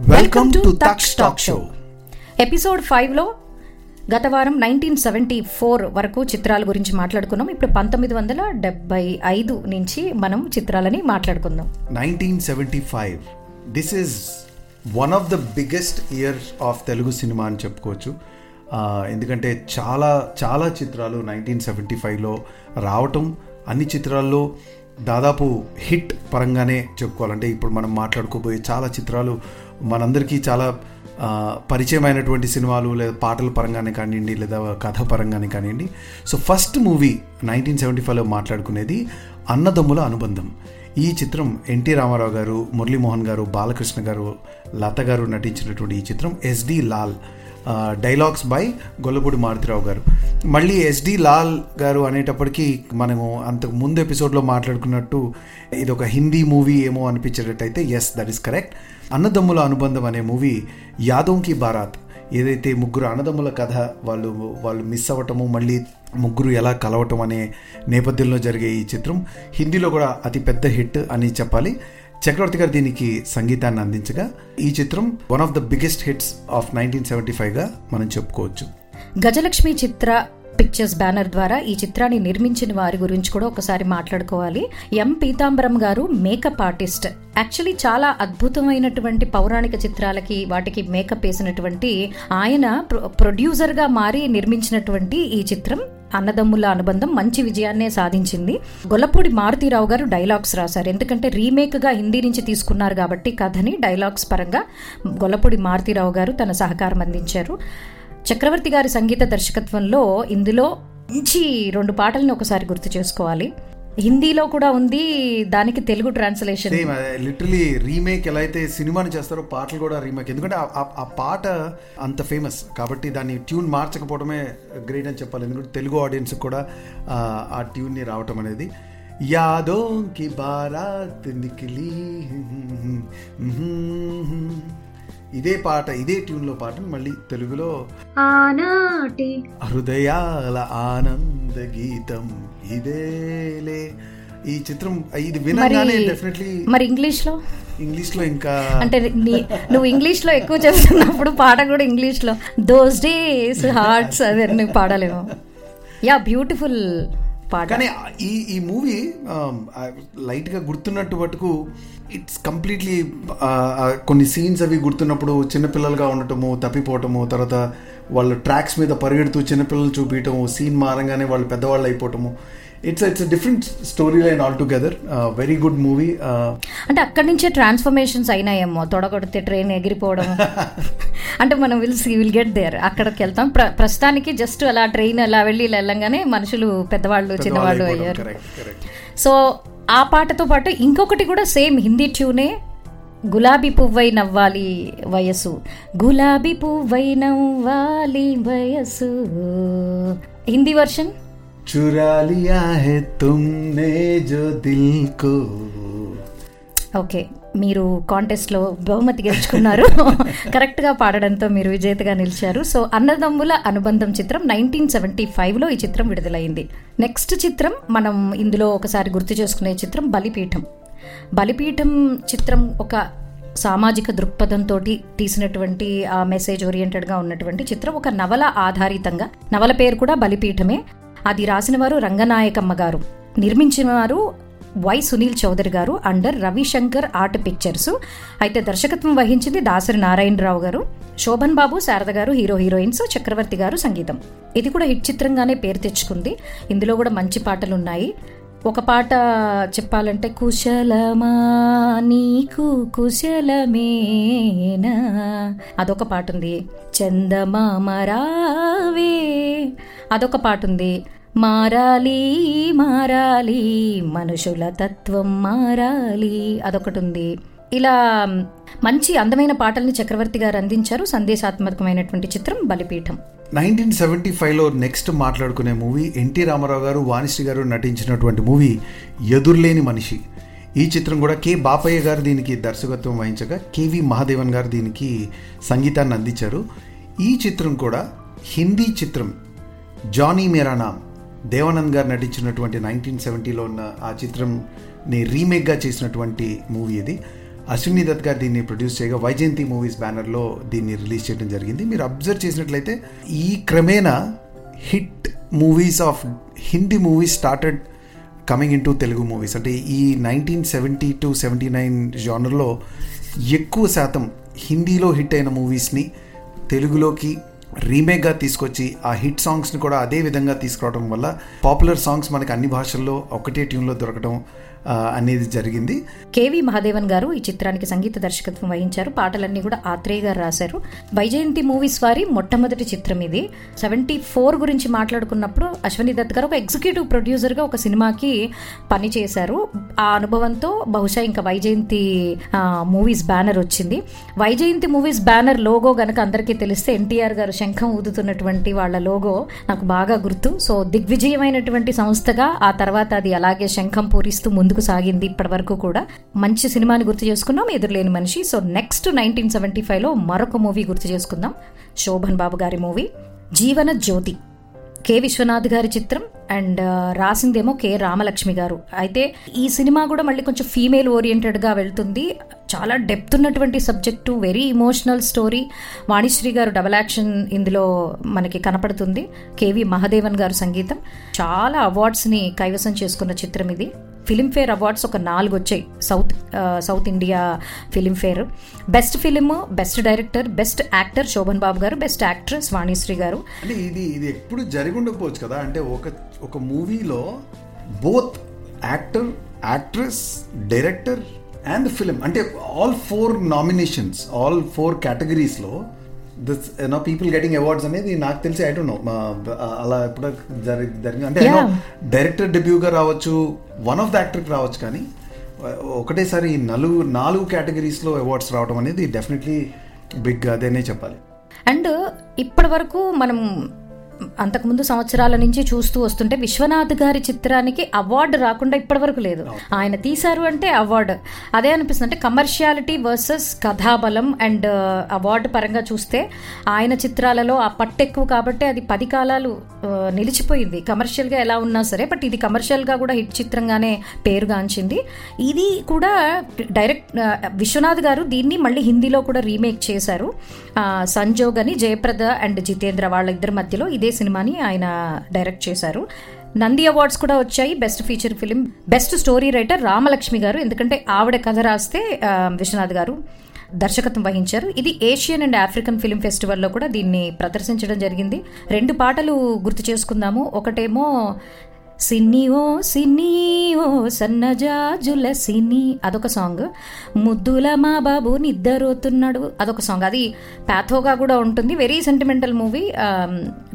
Welcome to తక్ష్ talk show episode ఫైవ్లో గత వారం నైన్టీన్ సెవెంటీ ఫోర్ వరకు చిత్రాల గురించి మాట్లాడుకున్నాం. ఇప్పుడు పంతొమ్మిది వందల డెబ్బై ఐదు నుంచి మనం చిత్రాలని మాట్లాడుకుందాం. Nineteen seventy five this is one of the biggest year of Telugu cinema అని చెప్పుకోవచ్చు. ఎందుకంటే చాలా చాలా చిత్రాలు నైన్టీన్ సెవెంటీ ఫైవ్లో రావటం అన్ని చిత్రాల్లో దాదాపు హిట్ పరంగానే చెప్పుకోవాలంటే ఇప్పుడు మనం మాట్లాడుకోబోయే చాలా చిత్రాలు మనందరికీ చాలా పరిచయమైనటువంటి సినిమాలు లేదా పాటల పరంగానే కానివ్వండి లేదా కథ పరంగానే కానివ్వండి. So first movie nineteen seventy ఫైవ్లో మాట్లాడుకునేది అన్నదమ్ముల అనుబంధం. ఈ చిత్రం ఎన్టీ రామారావు గారు మురళీమోహన్ గారు బాలకృష్ణ గారు లత గారు నటించినటువంటి ఈ చిత్రం SD Lal. Dialogues by Gollapudi Maruthi Rao garu. మళ్ళీ ఎస్డి లాల్ గారు అనేటప్పటికీ మనము అంతకు ముందు ఎపిసోడ్లో మాట్లాడుకున్నట్టు ఇది ఒక హిందీ మూవీ ఏమో అనిపించేటట్టయితే yes that is correct Annadammula Anubandham అనే మూవీ యాదవ్కి బారాత్ ఏదైతే ముగ్గురు అన్నదమ్ముల కథ వాళ్ళు వాళ్ళు మిస్ అవ్వటము మళ్ళీ ముగ్గురు ఎలా కలవటం అనే నేపథ్యంలో జరిగే ఈ చిత్రం హిందీలో కూడా అతి పెద్ద హిట్ అని చెప్పాలి. చక్రవర్తి గారు దీనికి సంగీతాన్ని అందించగా ఈ చిత్రం one of the biggest hits of nineteen seventy ఫైవ్గా మనం చెప్పుకోవచ్చు. గజలక్ష్మి చిత్ర పిక్చర్స్ బ్యానర్ ద్వారా ఈ చిత్రాన్ని నిర్మించిన వారి గురించి కూడా ఒకసారి మాట్లాడుకోవాలి. ఎం పీతాంబరం గారు మేకప్ ఆర్టిస్ట్ యాక్చువల్లీ చాలా అద్భుతమైనటువంటి పౌరాణిక చిత్రాలకి వాటికి మేకప్ వేసినటువంటి ఆయన ప్రొ- మారి నిర్మించినటువంటి ఈ చిత్రం అన్నదమ్ముల అనుబంధం మంచి విజయాన్నే సాధించింది. గొల్లపూడి మారుతీరావు గారు డైలాగ్స్ రాశారు. ఎందుకంటే రీమేక్గా హిందీ నుంచి తీసుకున్నారు కాబట్టి కథని డైలాగ్స్ పరంగా గొల్లపూడి మారుతీరావు గారు తన సహకారం అందించారు. చక్రవర్తి గారి సంగీత దర్శకత్వంలో ఇందులో మంచి రెండు పాటలను ఒకసారి గుర్తు చేసుకోవాలి. హిందీలో కూడా ఉంది దానికి తెలుగు ట్రాన్స్లేషన్ లిటరలీ రీమేక్ ఎలా అయితే సినిమాని చేస్తారో పాటలు కూడా రీమేక్ ఎందుకంటే ఆ- పాట అంత ఫేమస్ కాబట్టి దాన్ని ట్యూన్ మార్చకపోవడమే గ్రేట్ అని చెప్పాలి. ఎందుకంటే తెలుగు ఆడియన్స్ కూడా ఆ, ఆ ట్యూన్ని రావటం అనేది యాదో కి బారాత్ నికిలి ఇదే పాట ఇదే ట్యూన్లో పాటను మళ్ళీ తెలుగులో. ఆనాటి హృదయాల ఆనంద గీతం ఇదేలే. ఈ చిత్రం ఇది వినగానే డెఫినెట్లీ మరి ఇంగ్లీష్లో ఇంగ్లీష్లో ఇంకా అంటే నువ్వు ఇంగ్లీష్లో ఎక్కువ చెప్తున్నప్పుడు పాట కూడా ఇంగ్లీష్లో దోస్ డేస్ హార్ట్స్ అదే నువ్వు పాడలేము యా బ్యూటిఫుల్ పాట. కానీ ఈ ఈ మూవీ లైట్గా గుర్తున్నట్టు మటుకు ఇట్స్ కంప్లీట్లీ కొన్ని సీన్స్ అవి గుర్తున్నప్పుడు చిన్నపిల్లలుగా ఉండటము తప్పిపోవటము తర్వాత వాళ్ళు ట్రాక్స్ మీద పరిగెడుతూ చిన్నపిల్లలు చూపించటము సీన్ మారంగానే వాళ్ళు పెద్దవాళ్ళు అయిపోవటము. It's it's different story line altogether very good movie అంటే అక్కడి నుంచే ట్రాన్స్ఫర్మేషన్స్ అయినాయేమో. తొడగొడితే ట్రైన్ ఎగిరిపోవడం. అంటే మనం will see will get there అక్కడికి వెళ్తాం. ప్ర- ప్రస్తుతానికి జస్ట్ అలా ట్రైన్ అలా వెళ్ళి ఇలా వెళ్ళంగానే మనుషులు పెద్దవాళ్ళు చిన్నవాళ్ళు అయ్యారు. సో ఆ పాటతో పాటు ఇంకొకటి కూడా సేమ్ హిందీ ట్యూనే గులాబీ పువ్వై నవ్వాలి వయసు గులాబీ పువ్వై నవ్వాలి వయసు హిందీ వర్షన్ चुरा लिया है तुमने जो दिल को ఓకే మీరు కాంటెస్ట్లో బహుమతి గెలుచుకున్నారు కరెక్ట్గా పాడడంతో మీరు విజేతగా నిలిచారు సో అన్నదమ్ముల అనుబంధం చిత్రం నైన్టీన్ సెవెంటీ ఫైవ్లో ఈ చిత్రం విడుదలైంది నెక్స్ట్ చిత్రం మనం ఇందులో ఒకసారి గుర్తు చేసుకునే చిత్రం బలిపీఠం బలిపీఠం చిత్రం ఒక సామాజిక దృక్పథంతో తీసినటువంటి ఆ మెసేజ్ ఓరియంటెడ్గా ఉన్నటువంటి చిత్రం ఒక నవల ఆధారితంగా నవల పేరు కూడా బలిపీఠమే అది రాసినవారు రంగనాయకమ్మ గారు నిర్మించిన వారు వై సునీల్ చౌదరి గారు అండర్ రవిశంకర్ ఆర్ట్ పిక్చర్స్. అయితే దర్శకత్వం వహించింది దాసరి నారాయణరావు గారు శోభన్ బాబు శారద గారు హీరో హీరోయిన్స్ చక్రవర్తి గారు సంగీతం. ఇది కూడా హిట్ చిత్రంగానే పేరు తెచ్చుకుంది. ఇందులో కూడా మంచి పాటలు ఉన్నాయి ఒక పాట చెప్పాలంటే కుశలమా నీకు కుశలమేనా? అదొక పాట ఉంది చందమామ రావే. అదొక పాట ఉంది మారాలి మారాలి మనుషుల తత్వం మారాలి. అదొకటి ఉంది ఇలా మంచి అందమైన పాటల్ని చక్రవర్తి గారు అందించారు సందేశాత్మకమైనటువంటి చిత్రం బలిపీఠం. నైన్టీన్ సెవెంటీ ఫైవ్లో నెక్స్ట్ మాట్లాడుకునే మూవీ ఎన్టీ రామారావు గారు వాణిశ్రీ గారు నటించినటువంటి మూవీ ఎదుర్లేని మనిషి. ఈ చిత్రం కూడా కె బాపయ్య గారు దీనికి దర్శకత్వం వహించగా కేవి మహాదేవన్ గారు దీనికి సంగీతాన్ని అందించారు. ఈ చిత్రం కూడా హిందీ చిత్రం జానీ మేరా నామ్. దేవానంద్ గారు నటించినటువంటి నైన్టీన్ సెవెంటీలో ఉన్న ఆ చిత్రంని రీమేక్గా చేసినటువంటి మూవీ ఇది. అశ్విని దత్ గారు దీన్ని ప్రొడ్యూస్ చేయగా వైజయంతి మూవీస్ బ్యానర్లో దీన్ని రిలీజ్ చేయడం జరిగింది. మీరు అబ్జర్వ్ చేసినట్లయితే ఈ క్రమేణా hit movies of Hindi movies started coming into Telugu movies. అంటే ఈ nineteen seventy two seventy nine జానర్లో ఎక్కువ శాతం హిందీలో హిట్ అయిన మూవీస్ని తెలుగులోకి రీమేక్గా తీసుకొచ్చి ఆ హిట్ సాంగ్స్ని కూడా అదే విధంగా తీసుకురావడం వల్ల పాపులర్ సాంగ్స్ మనకి అన్ని భాషల్లో ఒకటే ట్యూన్లో దొరకడం అనేది జరిగింది. కేవి మహాదేవన్ గారు ఈ చిత్రానికి సంగీత దర్శకత్వం వహించారు. పాటలన్నీ కూడా ఆత్రేయ గారు రాశారు. వైజయంతి మూవీస్ వారి మొట్టమొదటి చిత్రం ఇది. సెవెంటీ ఫోర్ గురించి మాట్లాడుకున్నప్పుడు అశ్వని దత్ గారు ఒక ఎగ్జిక్యూటివ్ ప్రొడ్యూసర్గా ఒక సినిమాకి పని చేశారు. ఆ అనుభవంతో బహుశా ఇంకా వైజయంతి మూవీస్ బ్యానర్ వచ్చింది. వైజయంతి మూవీస్ బ్యానర్ లోగో గనక అందరికీ తెలిస్తే ఎన్టీఆర్ గారు శంఖం ఊదుతున్నటువంటి వాళ్ళ లోగో నాకు బాగా గుర్తు. సో దిగ్విజయమైనటువంటి సంస్థగా ఆ తర్వాత అది అలాగే శంఖం పూరిస్తూ ముందుకు సాగింది ఇప్పటి వరకు కూడా. మంచి సినిమాని గుర్తు చేసుకున్నాం ఎదురులేని మనిషి. సో నెక్స్ట్ నైన్టీన్ సెవెంటీ ఫైవ్లో మరొక మూవీ గుర్తు చేసుకుందాం. శోభన్ బాబు గారి మూవీ జీవన జ్యోతి. కె. విశ్వనాథ్ గారి చిత్రం అండ్ రాసిందేమో కె. రామలక్ష్మి గారు. అయితే ఈ సినిమా కూడా మళ్ళీ కొంచెం ఫీమేల్ ఓరియంటెడ్గా వెళ్తుంది. చాలా డెప్త్ ఉన్నటువంటి subject very emotional story Vanisri garu double action ఇందులో మనకి కనపడుతుంది. కేవి మహదేవన్ గారు సంగీతం. చాలా అవార్డ్స్ని కైవసం చేసుకున్న చిత్రం ఇది. ఫిలింఫేర్ అవార్డ్స్ ఒక నాలుగు వచ్చాయి. South south India Filmfare best film best director best actor Shoban Babu garu best actress Vanisri గారు. అంటే ఇది ఇది ఎప్పుడు జరిగి ఉండకపోవచ్చు కదా. అంటే ఒక ఒక మూవీలో both actor actress director and film అంటే all four nominations all four కేటగిరీస్లో this you know people getting awards అనేది నాకు తెలిసి ఐ డోంట్ నో అలా ఎప్పుడు జరి జరిగింది అంటే. డైరెక్టర్ డెబ్యూగా రావచ్చు వన్ ఆఫ్ ద యాక్టర్కి రావచ్చు కానీ ఒకటేసారి నలుగు నాలుగు కేటగిరీస్లో అవార్డ్స్ రావడం అనేది డెఫినెట్లీ బిగ్ అదేనే చెప్పాలి అండ్ ఇప్పటి వరకు మనం అంతకుముందు సంవత్సరాల నుంచి చూస్తూ వస్తుంటే విశ్వనాథ్ గారి చిత్రానికి అవార్డు రాకుండా ఇప్పటి వరకు లేదు ఆయన తీశారు అంటే అవార్డు. అదే అనిపిస్తుంది అంటే కమర్షియాలిటీ వర్సెస్ కథాబలం అండ్ అవార్డు పరంగా చూస్తే ఆయన చిత్రాలలో ఆ పట్టు ఎక్కువ కాబట్టి అది పది కాలాలు నిలిచిపోయింది. కమర్షియల్గా ఎలా ఉన్నా సరే బట్ ఇది కమర్షియల్గా కూడా హిట్ చిత్రంగానే పేరుగాంచింది. ఇది కూడా డైరెక్ట్ విశ్వనాథ్ గారు దీన్ని మళ్ళీ హిందీలో కూడా రీమేక్ చేశారు. సంజోగ్ అని జయప్రద అండ్ జితేంద్ర వాళ్ళ ఇద్దరి మధ్యలో. ఇదే సినిమాని ఆయన డైరెక్ట్ చేశారు. నంది అవార్డ్స్ కూడా వచ్చాయి. Best feature film best story writer Ramalakshmi garu. ఎందుకంటే ఆవిడ కథ రాస్తే విశ్వనాథ్ గారు దర్శకత్వం వహించారు. ఇది ఏషియన్ అండ్ ఆఫ్రికన్ ఫిల్మ్ ఫెస్టివల్లో కూడా దీన్ని ప్రదర్శించడం జరిగింది. రెండు పాటలు గుర్తు చేసుకుందాము. ఒకటేమో సిన్ని ఓ సిన్ని ఓ సన్నజాజుల సిని అదొక సాంగ్. ముద్దుల మా బాబు నిద్దరోతున్నాడు అదొక సాంగ్. అది ప్యాథోగా కూడా ఉంటుంది. వెరీ సెంటిమెంటల్ మూవీ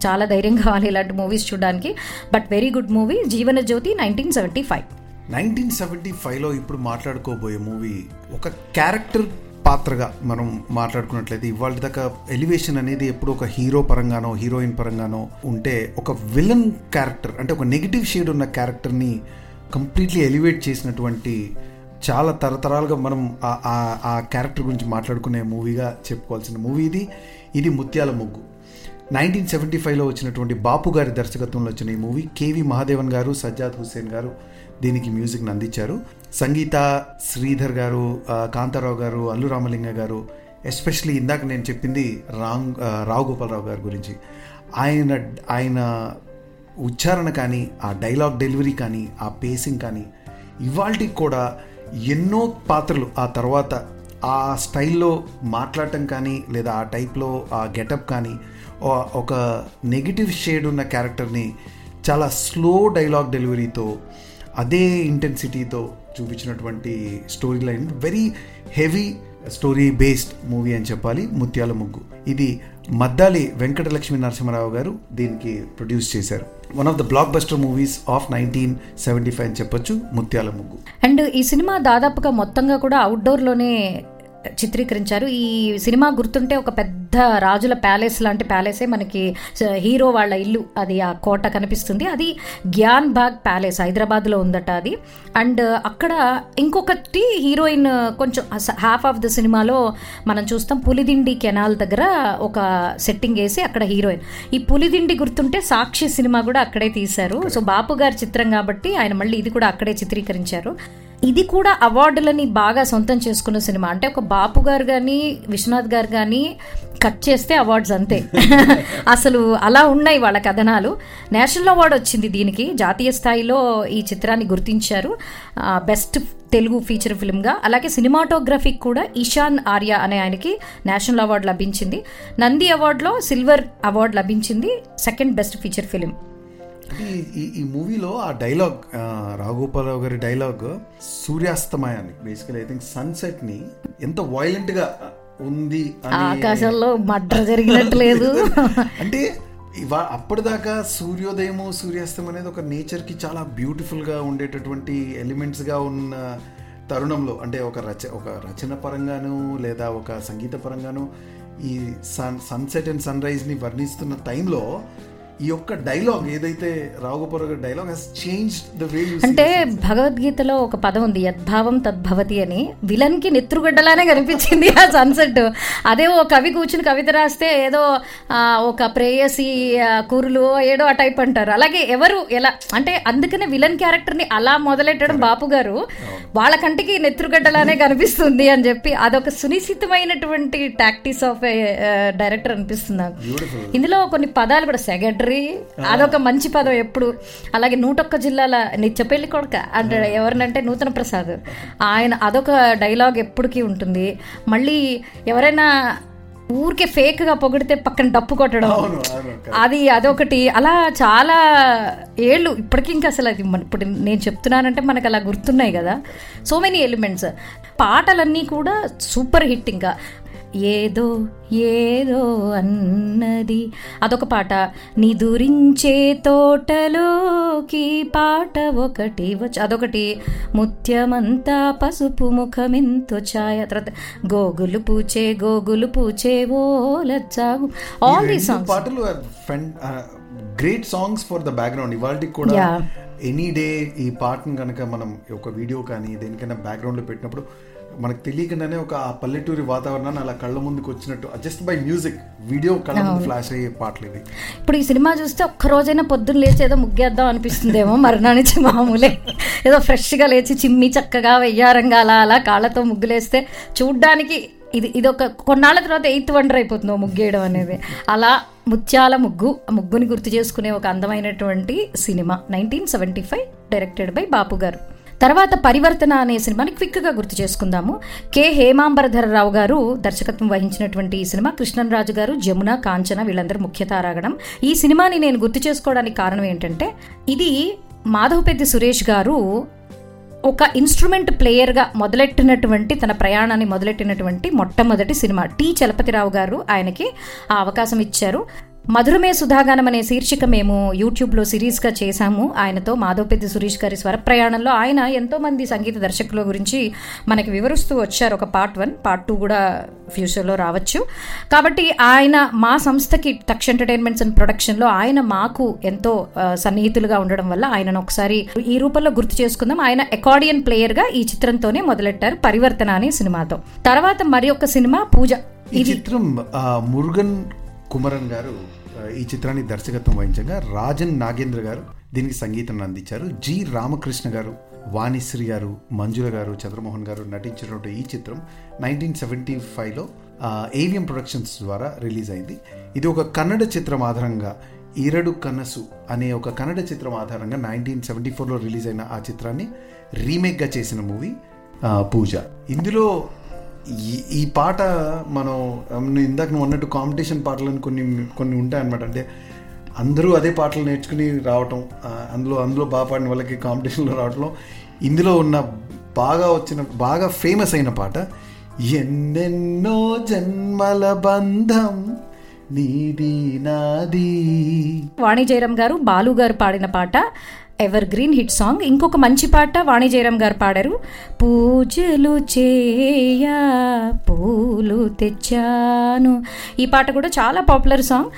చాలా ధైర్యం కావాలి ఇలాంటి మూవీస్ చూడడానికి. But very good movie Jeevana Jyothi nineteen seventy five nineteen seventy ఫైవ్లో ఇప్పుడు మాట్లాడుకోబోయే మూవీ ఒక క్యారెక్టర్ పాత్రగా మనం మాట్లాడుకున్నట్లయితే ఇవాళ దాకా ఎలివేషన్ అనేది ఎప్పుడు ఒక హీరో పరంగానో హీరోయిన్ పరంగానో ఉంటే ఒక విలన్ క్యారెక్టర్ అంటే ఒక నెగిటివ్ షేడ్ ఉన్న క్యారెక్టర్ని కంప్లీట్లీ ఎలివేట్ చేసినటువంటి చాలా తరతరాలుగా మనం ఆ- ఆ- క్యారెక్టర్ గురించి మాట్లాడుకునే మూవీగా చెప్పుకోవాల్సిన మూవీ ఇది. ఇది ముత్యాల ముగ్గు. నైన్టీన్ సెవెంటీ ఫైవ్లో వచ్చినటువంటి బాపు గారి దర్శకత్వంలో వచ్చిన ఈ మూవీ కేవి మహాదేవన్ గారు సజ్జాద్ హుస్సేన్ గారు దీనికి మ్యూజిక్ని అందించారు సంగీత శ్రీధర్ గారు కాంతారావు గారు అల్లు రామలింగ గారు ఎస్పెషలీ ఇందాక నేను చెప్పింది రాంగ్ రావుగోపాలరావు రావు గోపాలరావు గారి గురించి. ఆయన ఆయన ఉచ్చారణ కానీ ఆ డైలాగ్ డెలివరీ కానీ ఆ పేసింగ్ కానీ ఇవాళకి కూడా ఎన్నో పాత్రలు ఆ తర్వాత ఆ స్టైల్లో మాట్లాడటం కానీ లేదా ఆ టైప్లో ఆ గెటప్ కానీ ఒక నెగిటివ్ షేడ్ ఉన్న క్యారెక్టర్ని చాలా స్లో డైలాగ్ డెలివరీతో అదే ఇంటెన్సిటీతో చూపించినటువంటి story line very heavy story based movie అని చెప్పాలి ముత్యాల ముగ్గు. ఇది మద్దాలి వెంకటలక్ష్మి నరసింహారావు గారు దీనికి ప్రొడ్యూస్ చేశారు. One of the blockbuster movies of nineteen seventy five అని చెప్పొచ్చు ముత్యాల ముగ్గు. అండ్ ఈ సినిమా దాదాపుగా మొత్తంగా కూడా అవుట్డోర్లోనే చిత్రీకరించారు. ఈ సినిమా గుర్తుంటే ఒక పెద్ద రాజుల ప్యాలెస్ లాంటి ప్యాలెసే మనకి హీరో వాళ్ళ ఇల్లు. అది ఆ కోట కనిపిస్తుంది. అది గ్యాన్ బాగ్ ప్యాలెస్ హైదరాబాద్లో ఉందట అది. అండ్ అక్కడ ఇంకొకటి హీరోయిన్ కొంచెం హాఫ్ ఆఫ్ ద సినిమాలో మనం చూస్తాం పులిదిండి కెనాల్ దగ్గర ఒక సెట్టింగ్ వేసి అక్కడ హీరోయిన్. ఈ పులిదిండి గుర్తుంటే సాక్షి సినిమా కూడా అక్కడే తీశారు. సో బాపు గారి చిత్రం కాబట్టి ఆయన మళ్ళీ ఇది కూడా అక్కడే చిత్రీకరించారు. ఇది కూడా అవార్డులని బాగా సొంతం చేసుకున్న సినిమా. అంటే ఒక బాపు గారు కానీ విశ్వనాథ్ గారు కానీ కట్ చేస్తే అవార్డ్స్ అంతే. అసలు అలా ఉన్నాయి వాళ్ళ కథనాలు. నేషనల్ అవార్డు వచ్చింది దీనికి. జాతీయ స్థాయిలో ఈ చిత్రాన్ని గుర్తించారు. బెస్ట్ తెలుగు ఫీచర్ ఫిల్మ్గా. అలాగే సినిమాటోగ్రఫీకి కూడా ఇషాన్ ఆర్య అనే ఆయనకి నేషనల్ అవార్డు లభించింది. నంది అవార్డులో సిల్వర్ అవార్డు లభించింది. Second best feature film. ఈ- ఈ ఈ మూవీలో ఆ డైలాగ్ రాఘోపాలరావు గారి డైలాగ్ సూర్యాస్తమయాన్ని బేసికలీ ఐ థింక్ సన్సెట్ని ఎంత వైలెంట్గా ఉంది ఆకాశంలో మడ్ర జరిగినట్టు లేదు. అంటే ఇవా అప్పటిదాకా సూర్యోదయము సూర్యాస్తం అనేది ఒక నేచర్కి చాలా బ్యూటిఫుల్గా ఉండేటటువంటి ఎలిమెంట్స్గా ఉన్న తరుణంలో అంటే ఒక రచ ఒక రచన పరంగాను లేదా ఒక సంగీత పరంగాను ఈ సన్ సన్సెట్ అండ్ సన్ రైజ్ని వర్ణిస్తున్న టైంలో ఈ యొక్క డైలాగ్ ఏదైతే రాఘోపర dialogue he's change the way అంటే భగవద్గీతలో ఒక పదం ఉంది యద్భావం తద్భవతి అని. విలన్కి నెత్తురుగడ్డలానే కనిపించింది ఆ సన్సెట్ అదే ఓ కవి కూర్చుని కవిత రాస్తే ఏదో ఒక ప్రేయసి కూరులు ఏడో ఆ టైప్ అంటారు. అలాగే ఎవరు ఎలా అంటే అందుకనే విలన్ క్యారెక్టర్ని అలా మొదలెట్టడం బాపు గారు వాళ్ళ కంటికి నెత్తురుగడ్డలానే కనిపిస్తుంది అని చెప్పి అదొక సునిశ్చితమైనటువంటి టాక్టిస్ ఆఫ్ డైరెక్టర్ అనిపిస్తుంది ఇందులో కొన్ని పదాలు కూడా సెక్రటరీ అదొక మంచి పదం ఎప్పుడు. అలాగే నూటొక్క జిల్లాల నిత్యపెళ్ళి కొడక అంటే ఎవరినంటే నూతన ప్రసాద్. ఆయన అదొక డైలాగ్ ఎప్పటికీ ఉంటుంది. మళ్ళీ ఎవరైనా ఊరికే ఫేక్గా పొగిడితే పక్కన డప్పు కొట్టడం. అది అదొకటి. అలా చాలా ఏళ్ళు ఇప్పటికీ ఇంకా అసలు అది ఇప్పుడు నేను చెప్తున్నానంటే మనకు అలా గుర్తున్నాయి కదా. So many elements. పాటలన్నీ కూడా సూపర్ హిట్ ఇంకా. ఏదో ఏదో అన్నది. అదొక పాట. నిదురించే తోటలోకి పాట ఒకటి వచ్చి అదొకటి. ముత్యమంతా పసుపు ముఖమెంతో ఛాయ. తర్వాత గోగులు పూచే గోగులు పూచే ఓ లచ్చాగు ఆల్ ది సాంగ్స్ పాటలు great songs for the background ఇవాళకి కూడా. ఎనీ డే ఈ పాటను కనుక మనం ఒక వీడియో కానీ దేనికైనా background లో పెట్టినప్పుడు మనకు తెలియకుండానే ఒక పల్లెటూరి వాతావరణాన్ని అలా కళ్ళ ముందుకు వచ్చినట్టు జస్ట్ బై మ్యూజిక్ వీడియో కళ్ళ ముందు ఫ్లాష్ అయ్యే పాటలు ఇవి. ఇప్పుడు ఈ సినిమా చూస్తే ఒక్క రోజైనా పొద్దున్న లేచి ఏదో ముగ్గేద్దాం అనిపిస్తుందేమో మరణానికి మామూలే. ఏదో ఫ్రెష్గా లేచి చిమ్మి చక్కగా వెయ్యారంగా అలా అలా కాళ్ళతో ముగ్గులేస్తే చూడ్డానికి ఇది ఇది ఒక కొన్నాళ్ళ తర్వాత ఎయిత్ వండర్ అయిపోతుంది ముగ్గేయడం అనేది. అలా ముత్యాల ముగ్గు ముగ్గుని గుర్తు చేసుకునే ఒక అందమైనటువంటి cinema nineteen seventy five directed by Bapu garu. తర్వాత పరివర్తన అనే సినిమాని క్విక్గా గుర్తు చేసుకుందాము. కె. హేమాంబరధరరావు గారు దర్శకత్వం వహించినటువంటి ఈ సినిమా కృష్ణరాజు గారు జమున కాంచన వీళ్ళందరూ ముఖ్య తారాగణం. ఈ సినిమాని నేను గుర్తు చేసుకోవడానికి కారణం ఏంటంటే ఇది మాధవపెద్ది సురేష్ గారు ఒక ఇన్స్ట్రుమెంట్ ప్లేయర్గా మొదలెట్టినటువంటి తన ప్రయాణాన్ని మొదలెట్టినటువంటి మొట్టమొదటి సినిమా. టి. చలపతిరావు గారు ఆయనకి ఆ అవకాశం ఇచ్చారు. మధురమే సుధాగానం అనే శీర్షిక మేము యూట్యూబ్లో సిరీస్గా చేశాము. ఆయనతో మాధవపెద్ది సురేష్ గారి స్వర ప్రయాణంలో ఆయన ఎంతో మంది సంగీత దర్శకుల గురించి మనకి వివరిస్తూ వచ్చారు. ఒక పార్ట్ వన్ పార్ట్ టూ కూడా ఫ్యూచర్లో రావచ్చు. కాబట్టి ఆయన మా సంస్థకి టచ్ ఎంటర్టైన్మెంట్స్ అండ్ ప్రొడక్షన్లో ఆయన మాకు ఎంతో సన్నిహితులుగా ఉండడం వల్ల ఆయనను ఒకసారి ఈ రూపంలో గుర్తు చేసుకుందాం. ఆయన అకార్డియన్ ప్లేయర్గా ఈ చిత్రంతోనే మొదలెట్టారు పరివర్తన అనే సినిమాతో. తర్వాత మరి సినిమా పూజ. ఈ చిత్రం మురుగన్ కుమరన్ గారు ఈ చిత్రాన్ని దర్శకత్వం వహించగా రాజన్ నాగేంద్ర గారు దీనికి సంగీతం అందించారు. జి రామకృష్ణ గారు వాణిశ్రీ గారు మంజుల గారు చంద్రమోహన్ గారు నటించినటువంటి ఈ చిత్రం నైన్టీన్ సెవెంటీ ఫైవ్లో ఏవిఎం ప్రొడక్షన్స్ ద్వారా రిలీజ్ అయింది. ఇది ఒక కన్నడ చిత్రం ఆధారంగా ఈరడు కనసు అనే ఒక కన్నడ చిత్రం ఆధారంగా నైన్టీన్ సెవెంటీ ఫోర్లో రిలీజ్ అయిన ఆ చిత్రాన్ని రీమేక్గా చేసిన మూవీ పూజ. ఇందులో ఈ ఈ పాట మనం నువ్వు ఇందాక నువ్వు అన్నట్టు కాంపిటీషన్ పాటలను కొన్ని కొన్ని ఉంటాయి అనమాట అంటే అందరూ అదే పాటలు నేర్చుకుని రావటం అందులో అందులో బాగా పాడిన వాళ్ళకి కాంపిటీషన్లో రావటం ఇందులో ఉన్న బాగా వచ్చిన బాగా ఫేమస్ అయిన పాట ఎన్నెన్నో జన్మల బంధం నీది నాది. వాణి జయరామ్ గారు బాలు గారు పాడిన పాట ఎవర్ గ్రీన్ హిట్ సాంగ్ ఇంకొక మంచి పాట వాణి జయరామ్ గారు పాడారు. పూజలు చేయా పూలు తెచ్చాను. ఈ పాట కూడా చాలా పాపులర్ సాంగ్.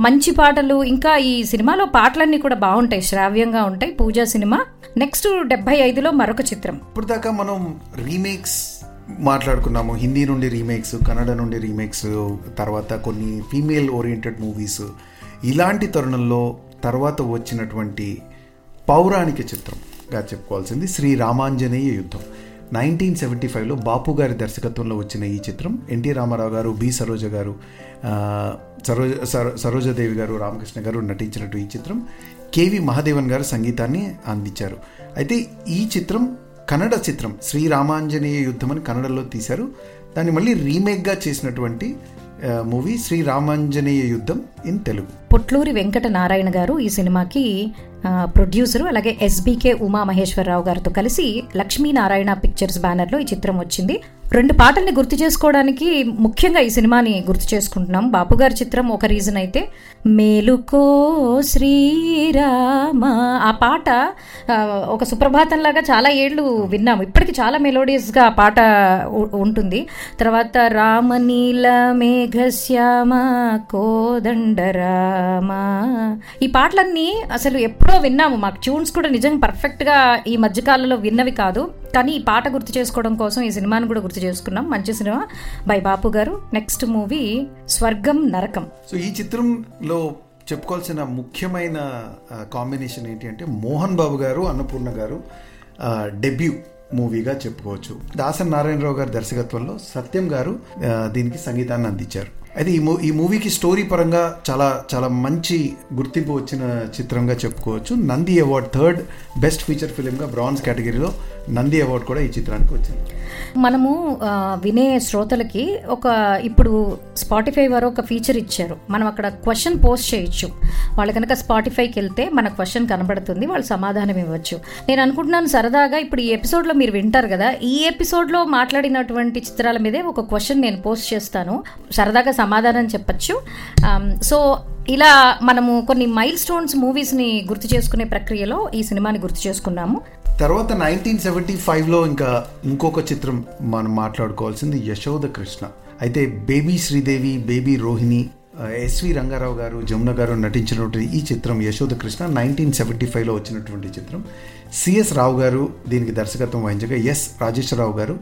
మంచి పాటలు ఇంకా ఈ సినిమాలో పాటలన్నీ కూడా బాగుంటాయి శ్రావ్యంగా ఉంటాయి. పూజా సినిమా. నెక్స్ట్ డెబ్బై ఐదులో మరొక చిత్రం. ఇప్పుడు దాకా మనం రీమేక్స్ మాట్లాడుకున్నాము. హిందీ నుండి రీమేక్స్ కన్నడ నుండి రీమేక్స్ తర్వాత కొన్ని ఫీమేల్ ఓరియంటెడ్ మూవీస్. ఇలాంటి తరుణంలో తర్వాత వచ్చినటువంటి పౌరాణిక చిత్రంగా చెప్పుకోవాల్సింది శ్రీ రామాంజనేయ యుద్ధం. నైన్టీన్ సెవెంటీ ఫైవ్లో బాపు గారి దర్శకత్వంలో వచ్చిన ఈ చిత్రం ఎన్టీ రామారావు గారు బి సరోజ గారు సరోజ సరో- గారు రామకృష్ణ గారు నటించినట్టు ఈ చిత్రం. కేవి మహాదేవన్ గారు సంగీతాన్ని అందించారు. అయితే ఈ చిత్రం కన్నడ చిత్రం శ్రీ రామాంజనేయ యుద్ధం అని కన్నడలో తీశారు. దాన్ని మళ్ళీ రీమేక్గా చేసినటువంటి మూవీ శ్రీ రామాంజనేయ యుద్ధం ఇన్ తెలుగు. పొట్లూరి వెంకట నారాయణ గారు ఈ సినిమాకి ప్రొడ్యూసర్ ప్రొడ్యూసరు అలాగే ఎస్బీకే ఉమా మహేశ్వరరావు గారితో కలిసి లక్ష్మీనారాయణ పిక్చర్స్ బ్యానర్లో ఈ చిత్రం వచ్చింది. రెండు పాటల్ని గుర్తు చేసుకోవడానికి ముఖ్యంగా ఈ సినిమాని గుర్తు చేసుకుంటున్నాం. బాపు గారి చిత్రం ఒక రీజన్ అయితే మేలుకో శ్రీరామ. ఆ పాట ఒక సుప్రభాతంలాగా చాలా ఏళ్ళు విన్నాము. ఇప్పటికి చాలా మెలోడియస్గా ఆ పాట ఉంటుంది. తర్వాత రామనీల మేఘశ్యామ రామా. ఈ పాటలన్నీ అసలు ఎప్పుడో విన్నాము. మాకు ట్యూన్స్ కూడా నిజంగా పర్ఫెక్ట్గా ఈ మధ్యకాలంలో విన్నవి కాదు. కానీ ఈ పాట గుర్తు చేసుకోవడం కోసం ఈ సినిమాను కూడా గుర్తు చేసుకున్నాం. మంచి సినిమా. బై బాపు గారు. నెక్స్ట్ మూవీ స్వర్గం నరకం. సో ఈ చిత్రంలో చెప్పుకోవాల్సిన ముఖ్యమైన కాంబినేషన్ ఏంటి అంటే మోహన్ బాబు గారు అన్నపూర్ణ గారు డెబ్యూ మూవీగా చెప్పుకోవచ్చు. దాసన్ నారాయణరావు గారి దర్శకత్వంలో సత్యం గారు దీనికి సంగీతాన్ని అందించారు. అయితే ఈ మూ ఈ మూవీకి స్టోరీ పరంగా చాలా చాలా మంచి గుర్తింపు వచ్చిన చిత్రంగా చెప్పుకోవచ్చు. Nandi award third best feature ఫిలింగా bronze కేటగిరీలో నంది అవార్డు కూడా ఈ చిత్రానికి వచ్చింది. మనము వినే శ్రోతలకి ఒక ఇప్పుడు స్పాటిఫై వారు ఒక ఫీచర్ ఇచ్చారు. మనం అక్కడ క్వశ్చన్ పోస్ట్ చేయొచ్చు. వాళ్ళు కనుక స్పాటిఫైకి వెళ్తే మన క్వశ్చన్ కనబడుతుంది వాళ్ళు సమాధానం ఇవ్వచ్చు. నేను అనుకుంటున్నాను సరదాగా ఇప్పుడు ఈ ఎపిసోడ్లో మీరు వింటారు కదా ఈ ఎపిసోడ్లో మాట్లాడినటువంటి చిత్రాల మీదే ఒక క్వశ్చన్ నేను పోస్ట్ చేస్తాను. సరదాగా సమాధానం చెప్పచ్చు. సో ఇలా మనము కొన్ని మైల్ స్టోన్స్ మూవీస్ని గుర్తు చేసుకునే ప్రక్రియలో ఈ సినిమాని గుర్తు చేసుకున్నాము. తర్వాత నైన్టీన్ సెవెంటీ ఫైవ్లో ఇంకా ఇంకొక చిత్రం మనం మాట్లాడుకోవాల్సింది యశోద కృష్ణ. అయితే baby Sridevi baby Rohini SV Ranga Rao garu Jamuna garu నటించినటువంటి ఈ చిత్రం యశోద కృష్ణ నైన్టీన్ సెవెంటీ ఫైవ్లో వచ్చినటువంటి చిత్రం. సిఎస్ రావు గారు దీనికి దర్శకత్వం వహించగా ఎస్ రాజేశ్వరరావు గారు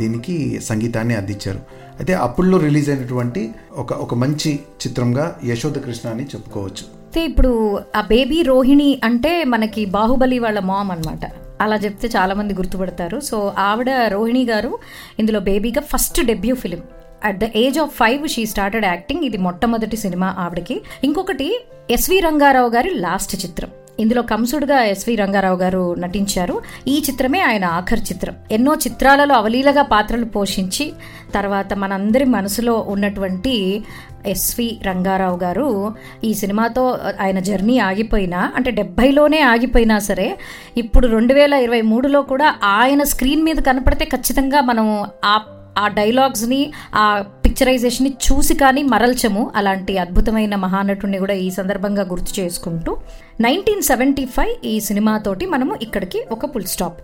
దీనికి సంగీతాన్ని అందించారు. అయితే అప్పుల్లో రిలీజ్ అయినటువంటి ఒక ఒక మంచి చిత్రంగా యశోద కృష్ణ అని చెప్పుకోవచ్చు. అయితే ఇప్పుడు ఆ బేబీ రోహిణి అంటే మనకి బాహుబలి వాళ్ళ మామ్ అనమాట అలా చెప్తే చాలామంది గుర్తుపడతారు. సో ఆవిడ రోహిణి గారు ఇందులో బేబీగా first debut film. At the age of five she started acting ఇది మొట్టమొదటి సినిమా ఆవిడకి. ఇంకొకటి ఎస్వి రంగారావు గారి లాస్ట్ చిత్రం. ఇందులో కంసుడుగా ఎస్వి రంగారావు గారు నటించారు. ఈ చిత్రమే ఆయన ఆఖరి చిత్రం. ఎన్నో చిత్రాలలో అవలీలగా పాత్రలు పోషించి తర్వాత మనందరి మనసులో ఉన్నటువంటి ఎస్వి రంగారావు గారు ఈ సినిమాతో ఆయన జర్నీ ఆగిపోయినా అంటే డెబ్బైలోనే ఆగిపోయినా సరే ఇప్పుడు రెండు వేల ఇరవై మూడులో కూడా ఆయన స్క్రీన్ మీద కనపడితే ఖచ్చితంగా మనం ఆ ఆ డైలాగ్స్ని ఆ పిక్చరైజేషన్ని చూసి కానీ మరల్చము. అలాంటి అద్భుతమైన మహానటుడిని కూడా ఈ సందర్భంగా గుర్తు చేసుకుంటూ నైన్టీన్ సెవెంటీ ఫైవ్ ఈ సినిమాతోటి మనము ఇక్కడికి ఒక ఫుల్ స్టాప్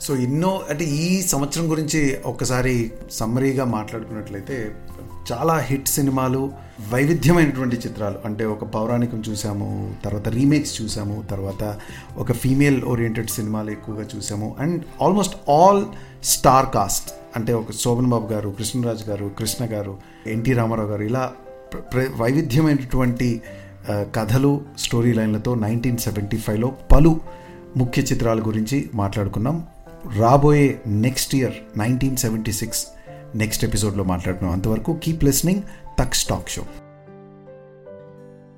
సో ఎన్నో అంటే ఈ సంవత్సరం గురించి ఒక్కసారి సమ్మరీగా మాట్లాడుకున్నట్లయితే చాలా హిట్ సినిమాలు వైవిధ్యమైనటువంటి చిత్రాలు. అంటే ఒక పౌరాణికం చూసాము తర్వాత రీమేక్స్ చూసాము తర్వాత ఒక ఫీమేల్ ఓరియంటెడ్ సినిమాలు ఎక్కువగా చూసాము. And almost all star cast అంటే ఒక శోభన్ బాబు గారు కృష్ణరాజు గారు కృష్ణ గారు ఎన్టీ రామారావు గారు ఇలా ప్ర- వైవిధ్యమైనటువంటి కథలు స్టోరీ లైన్లతో నైన్టీన్ సెవెంటీ ఫైవ్లో పలు ముఖ్య చిత్రాల గురించి మాట్లాడుకున్నాం. రాబోయే next year nineteen seventy six next ఎపిసోడ్లో మాట్లాడుకున్నాం. అంతవరకు కీప్ లిస్నింగ్ తక్ స్టాక్ షో.